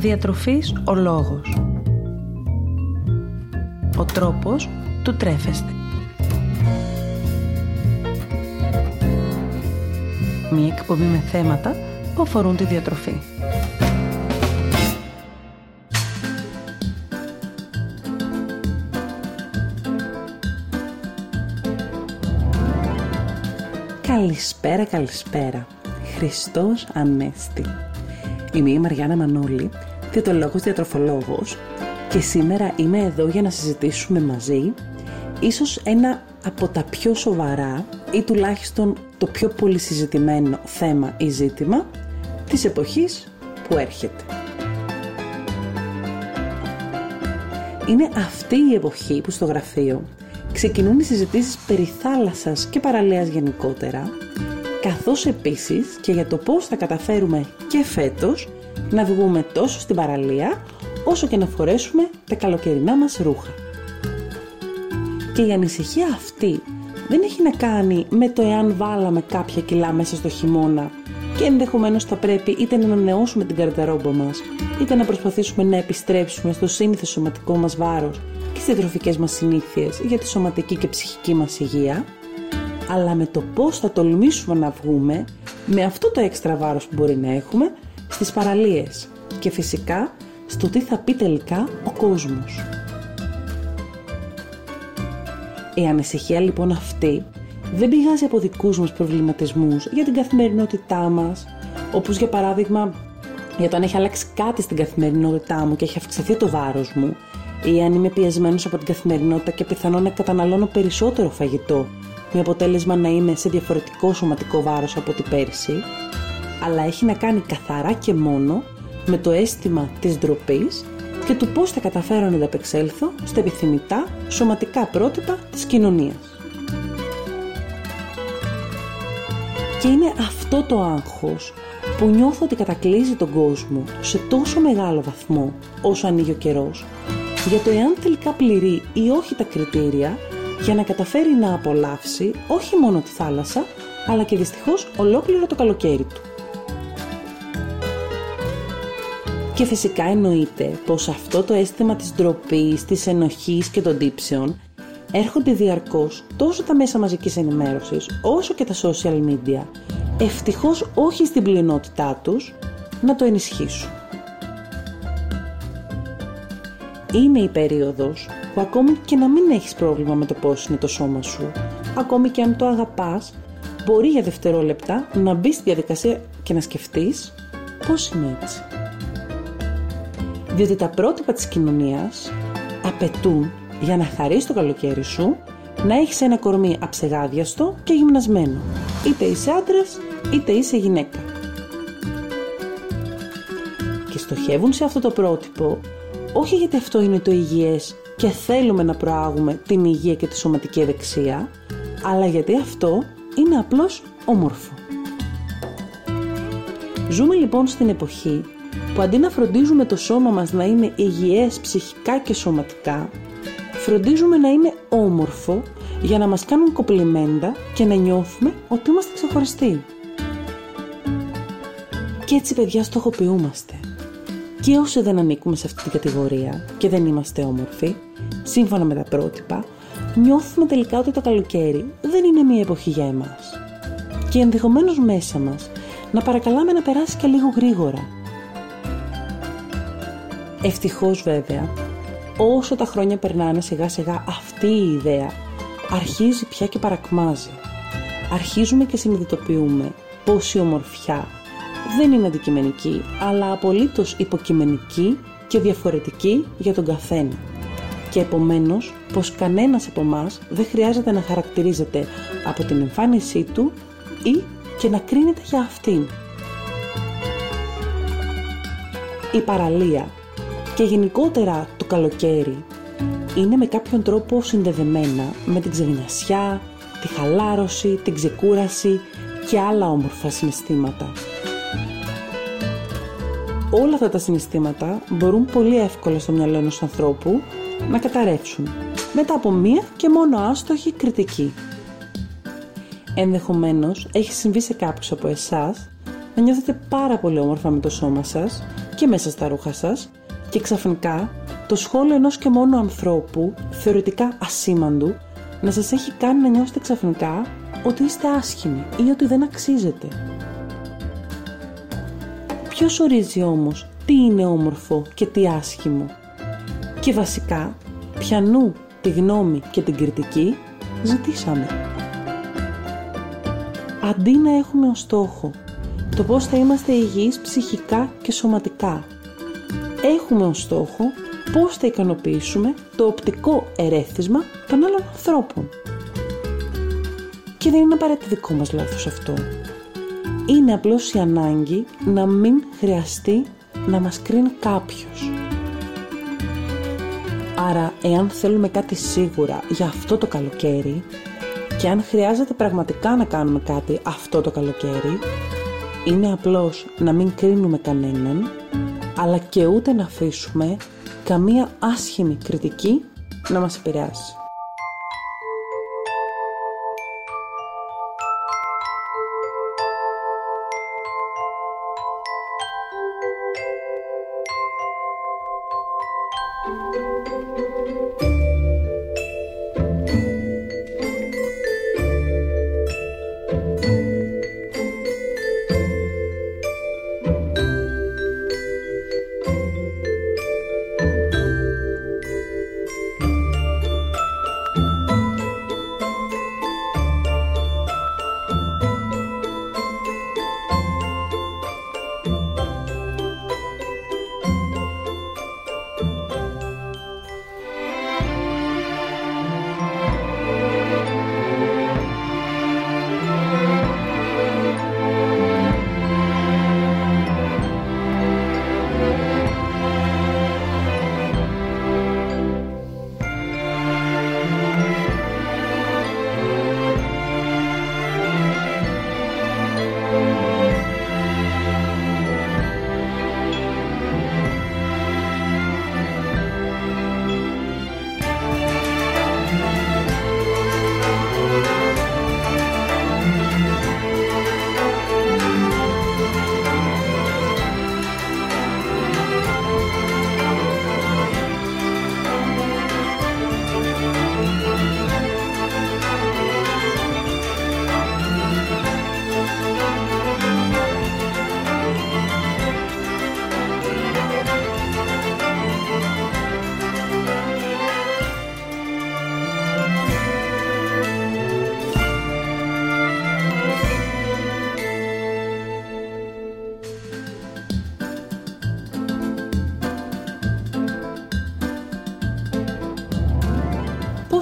Διατροφής ο λόγος. Ο τρόπος του τρέφεστε. Μία εκπομπή με θέματα που αφορούν τη διατροφή. Καλησπέρα, καλησπέρα. Χριστός Ανέστη. Είμαι η Μαριάννα Μανούλη, διαιτολόγος διατροφολόγος και σήμερα είμαι εδώ για να συζητήσουμε μαζί ίσως ένα από τα πιο σοβαρά ή τουλάχιστον το πιο πολύ συζητημένο θέμα ή ζήτημα της εποχής που έρχεται. Είναι αυτή η εποχή που στο γραφείο ξεκινούν οι συζητήσεις περί θάλασσας και παραλίας γενικότερα, καθώς επίσης και για το πώς θα καταφέρουμε και φέτος να βγούμε τόσο στην παραλία, όσο και να φορέσουμε τα καλοκαιρινά μας ρούχα. Και η ανησυχία αυτή δεν έχει να κάνει με το εάν βάλαμε κάποια κιλά μέσα στο χειμώνα και ενδεχομένως θα πρέπει είτε να ανανεώσουμε την καρδαρόμπα μας, είτε να προσπαθήσουμε να επιστρέψουμε στο σύνηθε σωματικό μας βάρος και στις τροφικές μας συνήθειες για τη σωματική και ψυχική μας υγεία, αλλά με το πώς θα τολμήσουμε να βγούμε με αυτό το έξτρα βάρος που μπορεί να έχουμε στις παραλίες και φυσικά στο τι θα πει τελικά ο κόσμος. Η ανησυχία λοιπόν αυτή δεν πηγάζει από δικούς μας προβληματισμούς για την καθημερινότητά μας, όπως για παράδειγμα για το αν έχει αλλάξει κάτι στην καθημερινότητά μου και έχει αυξηθεί το βάρος μου ή αν είμαι πιεσμένος από την καθημερινότητα και πιθανόν να καταναλώνω περισσότερο φαγητό με αποτέλεσμα να είμαι σε διαφορετικό σωματικό βάρος από την πέρσι αλλά έχει να κάνει καθαρά και μόνο με το αίσθημα της ντροπής και του πώς θα καταφέρω να ανταπεξέλθω στα επιθυμητά σωματικά πρότυπα της κοινωνίας. Και είναι αυτό το άγχος που νιώθω ότι κατακλείζει τον κόσμο σε τόσο μεγάλο βαθμό όσο ανοίγει ο καιρός για το εάν τελικά πληρεί ή όχι τα κριτήρια για να καταφέρει να απολαύσει όχι μόνο τη θάλασσα αλλά και δυστυχώς ολόκληρο το καλοκαίρι του. Και φυσικά εννοείται πως αυτό το αίσθημα της ντροπής, της ενοχής και των τύψεων έρχονται διαρκώς τόσο τα μέσα μαζικής ενημέρωσης όσο και τα social media, ευτυχώς όχι στην πλειονότητά τους, να το ενισχύσουν. Είναι η περίοδος που ακόμη και να μην έχεις πρόβλημα με το πώς είναι το σώμα σου, ακόμη και αν το αγαπάς, μπορεί για δευτερόλεπτα να μπεις στη διαδικασία και να σκεφτείς πώς είναι έτσι διότι τα πρότυπα της κοινωνίας απαιτούν για να χαρίσει το καλοκαίρι σου να έχεις ένα κορμί αψεγάδιαστο και γυμνασμένο. Είτε είσαι άντρας, είτε είσαι γυναίκα. Και στοχεύουν σε αυτό το πρότυπο όχι γιατί αυτό είναι το υγιές και θέλουμε να προάγουμε την υγεία και τη σωματική ευεξία, αλλά γιατί αυτό είναι απλώς όμορφο. Ζούμε λοιπόν στην εποχή που αντί να φροντίζουμε το σώμα μας να είναι υγιές ψυχικά και σωματικά, φροντίζουμε να είναι όμορφο για να μας κάνουν κοπλιμέντα και να νιώθουμε ότι είμαστε ξεχωριστοί. Και έτσι παιδιά στοχοποιούμαστε. Και όσοι δεν ανήκουμε σε αυτή την κατηγορία και δεν είμαστε όμορφοι, σύμφωνα με τα πρότυπα, νιώθουμε τελικά ότι το καλοκαίρι δεν είναι μια εποχή για εμάς. Και ενδεχομένως μέσα μας να παρακαλάμε να περάσει και λίγο γρήγορα Ευτυχώς βέβαια, όσο τα χρόνια περνάνε σιγά σιγά αυτή η ιδέα αρχίζει πια και παρακμάζει. Αρχίζουμε και συνειδητοποιούμε πως η ομορφιά δεν είναι αντικειμενική, αλλά απολύτως υποκειμενική και διαφορετική για τον καθένα. Και επομένως πως κανένας από εμάς δεν χρειάζεται να χαρακτηρίζεται από την εμφάνισή του ή και να κρίνεται για αυτήν. Η παραλία και γενικότερα το καλοκαίρι είναι με κάποιον τρόπο συνδεδεμένα με την ξεγνασιά, τη χαλάρωση, την ξεκούραση και άλλα όμορφα συναισθήματα. Όλα αυτά τα συναισθήματα μπορούν πολύ εύκολα στο μυαλό ενός ανθρώπου να καταρρεύσουν μετά από μία και μόνο άστοχη κριτική. Ενδεχομένως έχει συμβεί σε κάποιους από εσάς να να νιώθετε πάρα πολύ όμορφα με το σώμα σας και μέσα στα ρούχα σας και ξαφνικά το σχόλιο ενός και μόνο ανθρώπου, θεωρητικά ασήμαντου, να σας έχει κάνει να νιώσετε ξαφνικά ότι είστε άσχημοι ή ότι δεν αξίζετε. Ποιος ορίζει όμως τι είναι όμορφο και τι άσχημο; Και βασικά, πιανού τη γνώμη και την κριτική ζητήσαμε. Αντί να έχουμε ως στόχο το πώς θα είμαστε υγιείς ψυχικά και σωματικά, έχουμε ως στόχο πώς θα ικανοποιήσουμε το οπτικό ερέθισμα των άλλων ανθρώπων. Και δεν είναι απαραίτητα δικό μας λάθος αυτό. Είναι απλώς η ανάγκη να μην χρειαστεί να μας κρίνει κάποιος. Άρα, εάν θέλουμε κάτι σίγουρα για αυτό το καλοκαίρι και αν χρειάζεται πραγματικά να κάνουμε κάτι αυτό το καλοκαίρι, είναι απλώς να μην κρίνουμε κανέναν, αλλά και ούτε να αφήσουμε καμία άσχημη κριτική να μας επηρεάσει.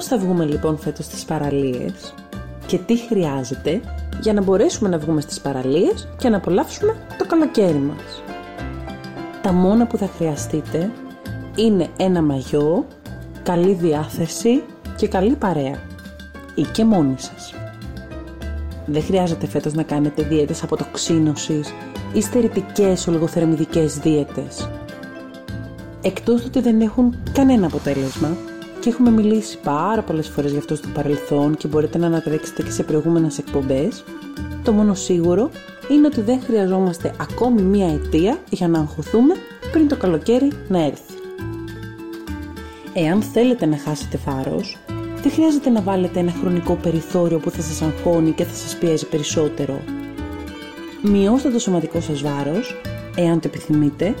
Θα βγούμε λοιπόν φέτος στις παραλίες και τι χρειάζεται για να μπορέσουμε να βγούμε στις παραλίες και να απολαύσουμε το καλοκαίρι μας. Τα μόνα που θα χρειαστείτε είναι ένα μαγιό, καλή διάθεση και καλή παρέα. Ή και μόνοι σας. Δεν χρειάζεται φέτος να κάνετε δίαιτες αποτοξίνωσης ή στερητικές ολιγοθερμιδικές δίαιτες. Εκτός ότι δεν έχουν κανένα αποτέλεσμα, και έχουμε μιλήσει πάρα πολλές φορές γι' αυτό στο παρελθόν και μπορείτε να ανατρέξετε και σε προηγούμενες εκπομπές, το μόνο σίγουρο είναι ότι δεν χρειαζόμαστε ακόμη μία αιτία για να αγχωθούμε πριν το καλοκαίρι να έρθει. Εάν θέλετε να χάσετε φάρος, δεν χρειάζεται να βάλετε ένα χρονικό περιθώριο που θα σας αγχώνει και θα σας πιέζει περισσότερο; Μειώστε το σωματικό σας βάρος, εάν το επιθυμείτε,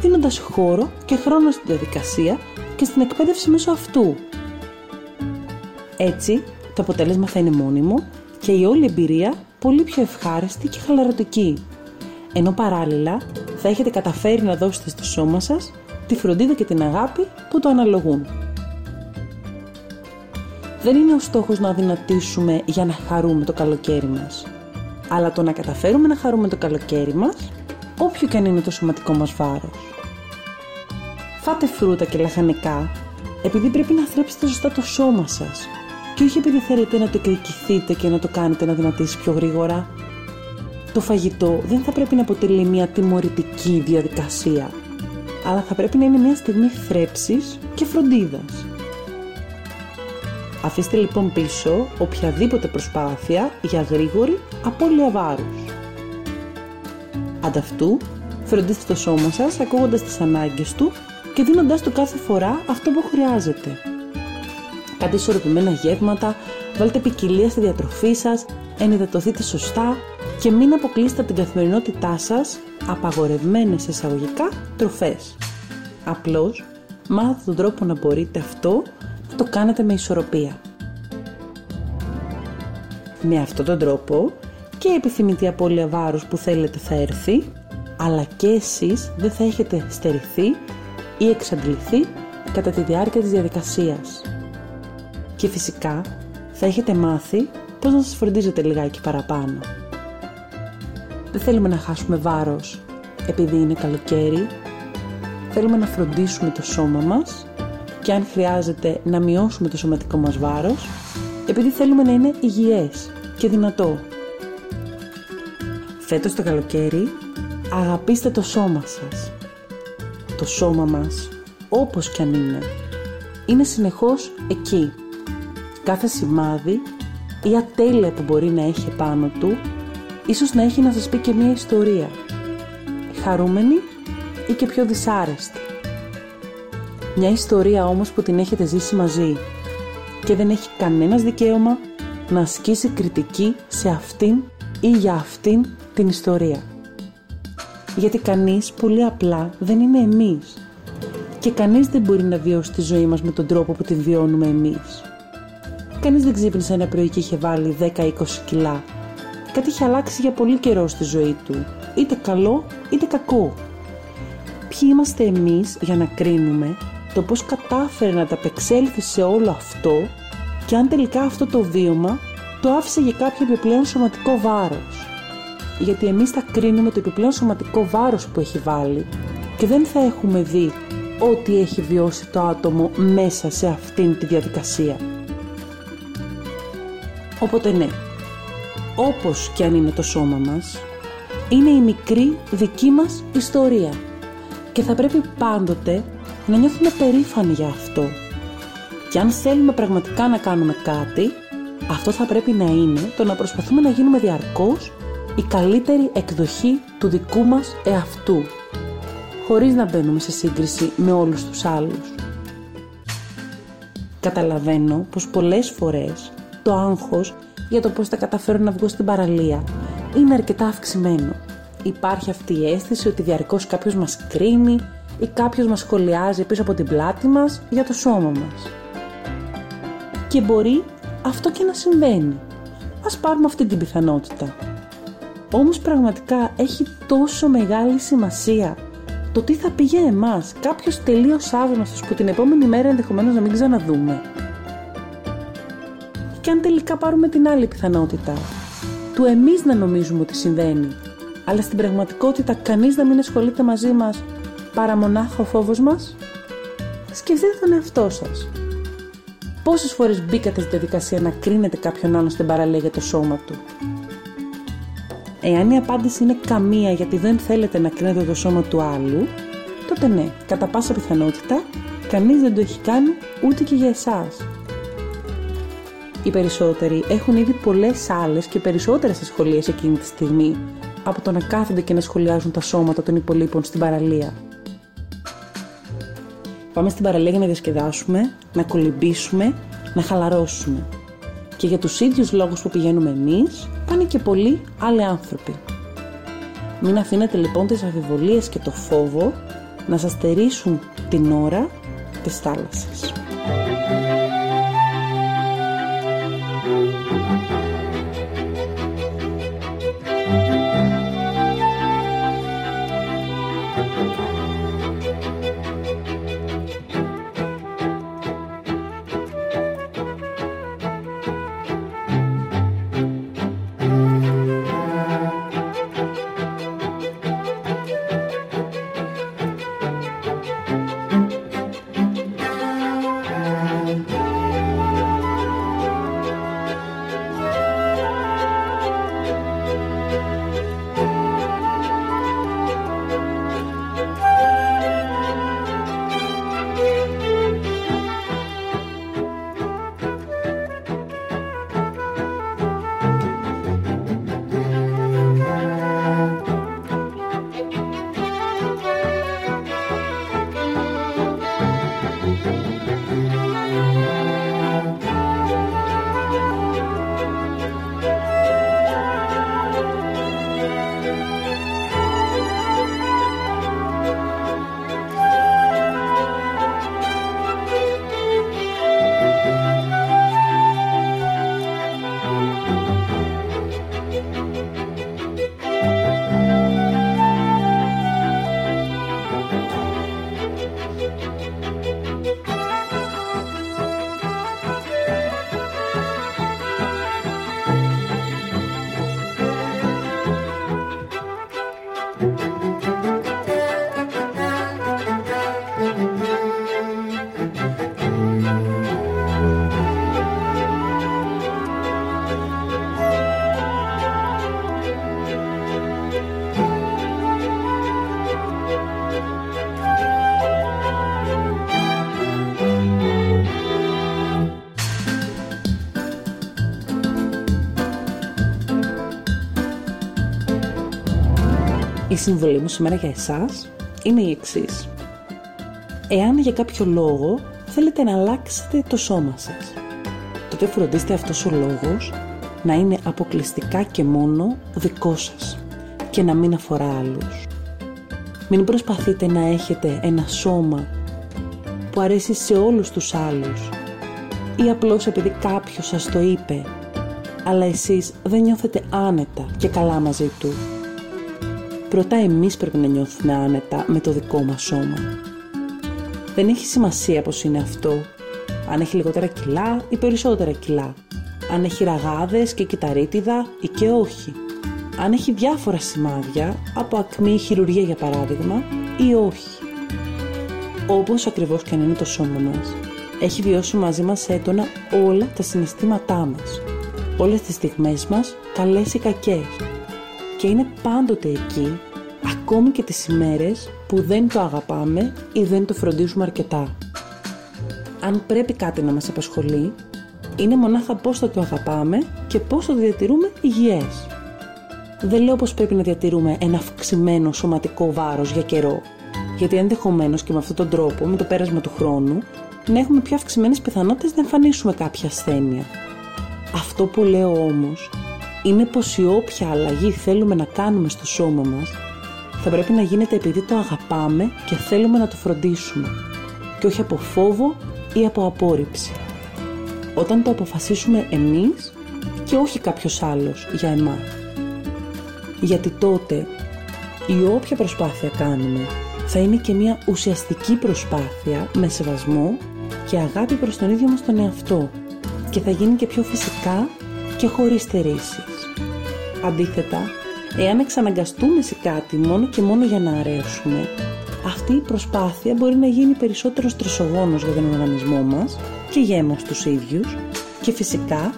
δίνοντας χώρο και χρόνο στην διαδικασία και στην εκπαίδευση μέσω αυτού. Έτσι, το αποτέλεσμα θα είναι μόνιμο και η όλη εμπειρία πολύ πιο ευχάριστη και χαλαρωτική. Ενώ παράλληλα θα έχετε καταφέρει να δώσετε στο σώμα σας τη φροντίδα και την αγάπη που το αναλογούν. Δεν είναι ο στόχος να δυνατήσουμε για να χαρούμε το καλοκαίρι μας, αλλά το να καταφέρουμε να χαρούμε το καλοκαίρι μας, όποιο και αν είναι το σωματικό μας βάρος. Φάτε φρούτα και λαχανικά επειδή πρέπει να θρέψετε σωστά το σώμα σας και όχι επειδή θέλετε να το εκδικηθείτε και να το κάνετε να δυνατήσει πιο γρήγορα. Το φαγητό δεν θα πρέπει να αποτελεί μια τιμωρητική διαδικασία, αλλά θα πρέπει να είναι μια στιγμή θρέψης και φροντίδας. Αφήστε λοιπόν πίσω οποιαδήποτε προσπάθεια για γρήγορη απώλεια βάρους. Ανταυτού, φροντίστε το σώμα σας ακούγοντας τις ανάγκες του και δίνοντάς του κάθε φορά αυτό που χρειάζεται. Κάντε ισορροπημένα γεύματα, βάλτε ποικιλία στη διατροφή σας, ενυδατωθείτε σωστά και μην αποκλείσετε από την καθημερινότητά σας απαγορευμένες εισαγωγικά τροφές. Απλώς μάθετε τον τρόπο να μπορείτε αυτό να το κάνετε με ισορροπία. Με αυτόν τον τρόπο και η επιθυμητή απώλεια βάρους που θέλετε θα έρθει, αλλά και εσείς δεν θα έχετε στερηθεί ή εξαντληθεί κατά τη διάρκεια της διαδικασίας. Και φυσικά θα έχετε μάθει πώς να σας φροντίζετε λιγάκι παραπάνω. Δεν θέλουμε να χάσουμε βάρος επειδή είναι καλοκαίρι. Θέλουμε να φροντίσουμε το σώμα μας και αν χρειάζεται να μειώσουμε το σωματικό μας βάρος επειδή θέλουμε να είναι υγιές και δυνατό. Φέτος το καλοκαίρι αγαπήστε το σώμα σας. Το σώμα μας, όπως κι αν είναι, είναι συνεχώς εκεί. Κάθε σημάδι ή ατέλεια που μπορεί να έχει πάνω του, ίσως να έχει να σας πει και μια ιστορία. Χαρούμενη ή και πιο δυσάρεστη. Μια ιστορία όμως που την έχετε ζήσει μαζί και δεν έχει κανένας δικαίωμα να ασκήσει κριτική σε αυτήν ή για αυτήν την ιστορία. Γιατί κανείς πολύ απλά δεν είναι εμείς και κανείς δεν μπορεί να βιώσει τη ζωή μας με τον τρόπο που τη βιώνουμε εμείς. Κανείς δεν ξύπνησε ένα πρωί και είχε βάλει 10-20 κιλά. Κάτι είχε αλλάξει για πολύ καιρό στη ζωή του, είτε καλό είτε κακό. Ποιοι είμαστε εμείς για να κρίνουμε το πώς κατάφερε να ταπεξέλθει σε όλο αυτό και αν τελικά αυτό το βίωμα το άφησε για κάποιο επιπλέον σωματικό βάρος; Γιατί εμείς θα κρίνουμε το επιπλέον σωματικό βάρος που έχει βάλει και δεν θα έχουμε δει ό,τι έχει βιώσει το άτομο μέσα σε αυτήν τη διαδικασία. Οπότε ναι, όπως και αν είναι το σώμα μας, είναι η μικρή δική μας ιστορία και θα πρέπει πάντοτε να νιώθουμε περήφανοι για αυτό. Και αν θέλουμε πραγματικά να κάνουμε κάτι, αυτό θα πρέπει να είναι το να προσπαθούμε να γίνουμε διαρκώς η καλύτερη εκδοχή του δικού μας εαυτού, χωρίς να μπαίνουμε σε σύγκριση με όλους τους άλλους. Καταλαβαίνω πως πολλές φορές το άγχος για το πώς θα καταφέρω να βγω στην παραλία είναι αρκετά αυξημένο. Υπάρχει αυτή η αίσθηση ότι διαρκώς κάποιος μας κρίνει ή κάποιος μας σχολιάζει πίσω από την πλάτη μας για το σώμα μας. Και μπορεί αυτό και να συμβαίνει. Ας πάρουμε αυτή την πιθανότητα. Όμως πραγματικά έχει τόσο μεγάλη σημασία το τι θα πει για εμάς κάποιος τελείως άγνωστος που την επόμενη μέρα ενδεχομένως να μην ξαναδούμε και αν τελικά πάρουμε την άλλη πιθανότητα. Του εμείς να νομίζουμε ότι συμβαίνει, αλλά στην πραγματικότητα κανείς να μην ασχολείται μαζί μας παρά μονάχα ο φόβος μας. Σκεφτείτε τον εαυτό σας. Πόσες φορές μπήκατε στη διαδικασία να κρίνετε κάποιον άλλον στην παραλία για το σώμα του; Εάν η απάντηση είναι καμία γιατί δεν θέλετε να κρίνετε το σώμα του άλλου, τότε ναι, κατά πάσα πιθανότητα, κανείς δεν το έχει κάνει ούτε και για εσάς οι περισσότεροι έχουν ήδη πολλές άλλες και περισσότερες ασχολίες εκείνη τη στιγμή από το να κάθονται και να σχολιάζουν τα σώματα των υπολείπων στην παραλία. Πάμε στην παραλία για να διασκεδάσουμε, να κολυμπήσουμε, να χαλαρώσουμε. Και για τους ίδιους λόγους που πηγαίνουμε εμείς, πάνε και πολλοί άλλοι άνθρωποι. Μην αφήνετε λοιπόν τις αφιβολίες και το φόβο να σας στερήσουν την ώρα της θάλασσας. Η συμβολή μου σήμερα για εσάς είναι η εξής. Εάν για κάποιο λόγο θέλετε να αλλάξετε το σώμα σας, τότε φροντίστε αυτός ο λόγος να είναι αποκλειστικά και μόνο δικό σας και να μην αφορά άλλους. Μην προσπαθείτε να έχετε ένα σώμα που αρέσει σε όλους τους άλλους ή απλώς επειδή κάποιος σας το είπε αλλά εσείς δεν νιώθετε άνετα και καλά μαζί του. Πρώτα εμείς πρέπει να νιώθουμε άνετα με το δικό μας σώμα. Δεν έχει σημασία πως είναι αυτό, αν έχει λιγότερα κιλά ή περισσότερα κιλά, αν έχει ραγάδες και κυταρίτιδα ή και όχι, αν έχει διάφορα σημάδια, από ακμή ή χειρουργία για παράδειγμα, ή όχι. Όπως ακριβώς και αν είναι το σώμα μας, έχει βιώσει μαζί μας έντονα όλα τα συναισθήματά μας, όλες τις στιγμές μας, καλές ή κακές. Και είναι πάντοτε εκεί, ακόμη και τις ημέρες που δεν το αγαπάμε ή δεν το φροντίζουμε αρκετά. Αν πρέπει κάτι να μας απασχολεί, είναι μονάχα πώς θα το αγαπάμε και πώς θα το διατηρούμε υγιές. Δεν λέω πως πρέπει να διατηρούμε ένα αυξημένο σωματικό βάρος για καιρό, γιατί ενδεχομένως και με αυτόν τον τρόπο, με το πέρασμα του χρόνου, να έχουμε πιο αυξημένες πιθανότητες να εμφανίσουμε κάποια ασθένεια. Αυτό που λέω όμως είναι πως η όποια αλλαγή θέλουμε να κάνουμε στο σώμα μας θα πρέπει να γίνεται επειδή το αγαπάμε και θέλουμε να το φροντίσουμε και όχι από φόβο ή από απόρριψη. Όταν το αποφασίσουμε εμείς και όχι κάποιος άλλος για εμάς. Γιατί τότε η όποια προσπάθεια κάνουμε θα είναι και μια ουσιαστική προσπάθεια με σεβασμό και αγάπη προς τον ίδιο μας τον εαυτό και θα γίνει και πιο φυσικά και χωρίς στερήσεις. Αντίθετα, εάν εξαναγκαστούμε σε κάτι μόνο και μόνο για να αρέσουμε, αυτή η προσπάθεια μπορεί να γίνει περισσότερο στρεσογόνος για τον οργανισμό μας και για εμάς τους ίδιους και φυσικά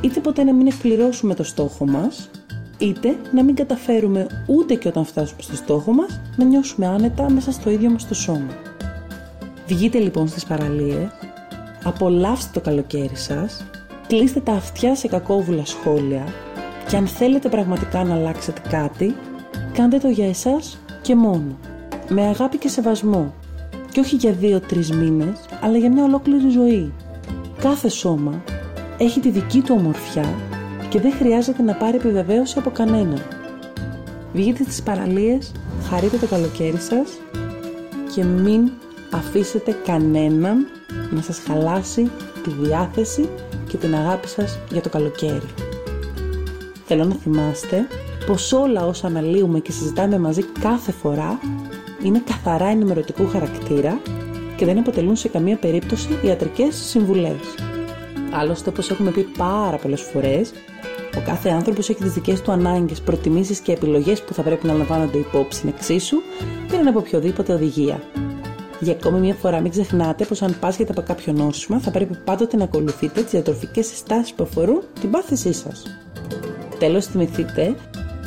είτε ποτέ να μην εκπληρώσουμε το στόχο μας, είτε να μην καταφέρουμε ούτε και όταν φτάσουμε στο στόχο μας να νιώσουμε άνετα μέσα στο ίδιο μας το σώμα. Βγείτε λοιπόν στις παραλίες απολαύστε το καλοκαίρι σας, κλείστε τα αυτιά σε κακόβουλα σχόλια και αν θέλετε πραγματικά να αλλάξετε κάτι, κάντε το για εσάς και μόνο. Με αγάπη και σεβασμό. Και όχι για δύο-τρεις μήνες, αλλά για μια ολόκληρη ζωή. Κάθε σώμα έχει τη δική του ομορφιά και δεν χρειάζεται να πάρει επιβεβαίωση από κανέναν. Βγείτε στις παραλίες, χαρείτε το καλοκαίρι σας και μην αφήσετε κανέναν να σας χαλάσει τη διάθεση και την αγάπη σας για το καλοκαίρι. Θέλω να θυμάστε πως όλα όσα αναλύουμε και συζητάμε μαζί κάθε φορά είναι καθαρά ενημερωτικού χαρακτήρα και δεν αποτελούν σε καμία περίπτωση ιατρικές συμβουλές. Άλλωστε, όπως έχουμε πει πάρα πολλές φορές, ο κάθε άνθρωπος έχει τις δικές του ανάγκες, προτιμήσεις και επιλογές που θα πρέπει να λαμβάνονται υπόψη εξίσου, πέραν από οποιοδήποτε οδηγία. Για ακόμη μια φορά, μην ξεχνάτε πως αν πάσχετε από κάποιο νόσημα, θα πρέπει πάντοτε να ακολουθείτε τις διατροφικές συστάσεις που αφορούν την πάθησή σας. Τέλος, θυμηθείτε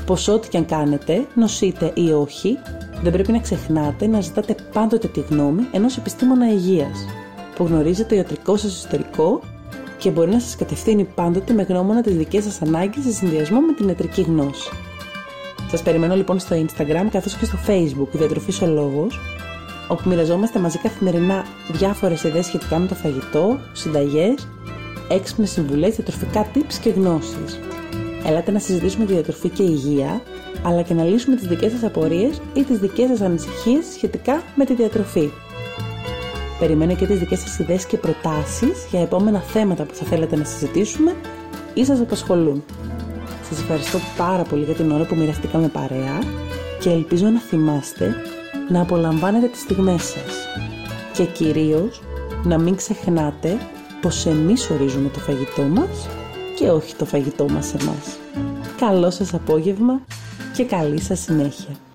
πως ό,τι και αν κάνετε, νοσείτε ή όχι, δεν πρέπει να ξεχνάτε να ζητάτε πάντοτε τη γνώμη ενός επιστήμονα υγείας, που γνωρίζει το ιατρικός σας ιστορικό και μπορεί να σας κατευθύνει πάντοτε με γνώμονα τις δικές σας ανάγκες σε συνδυασμό με την ιατρική γνώση. Σας περιμένω λοιπόν στο Instagram καθώς και στο Facebook Διατροφή ο Λόγος όπου μοιραζόμαστε μαζί καθημερινά διάφορες ιδέες σχετικά με το φαγητό, συνταγές, έξυπνες συμβουλές, διατροφικά tips και γνώσεις. Ελάτε να συζητήσουμε τη διατροφή και υγεία, αλλά και να λύσουμε τις δικές σας απορίες ή τις δικές σας ανησυχίες σχετικά με τη διατροφή. Περιμένω και τις δικές σας ιδέες και προτάσεις για επόμενα θέματα που θα θέλετε να συζητήσουμε ή σας απασχολούν. Σας ευχαριστώ πάρα πολύ για την ώρα που μοιραστήκαμε παρέα και ελπίζω να θυμάστε να απολαμβάνετε τις στιγμές σας και κυρίως να μην ξεχνάτε πως εμείς ορίζουμε το φαγητό μας και όχι το φαγητό μας εμάς. Καλό σας απόγευμα και καλή σας συνέχεια.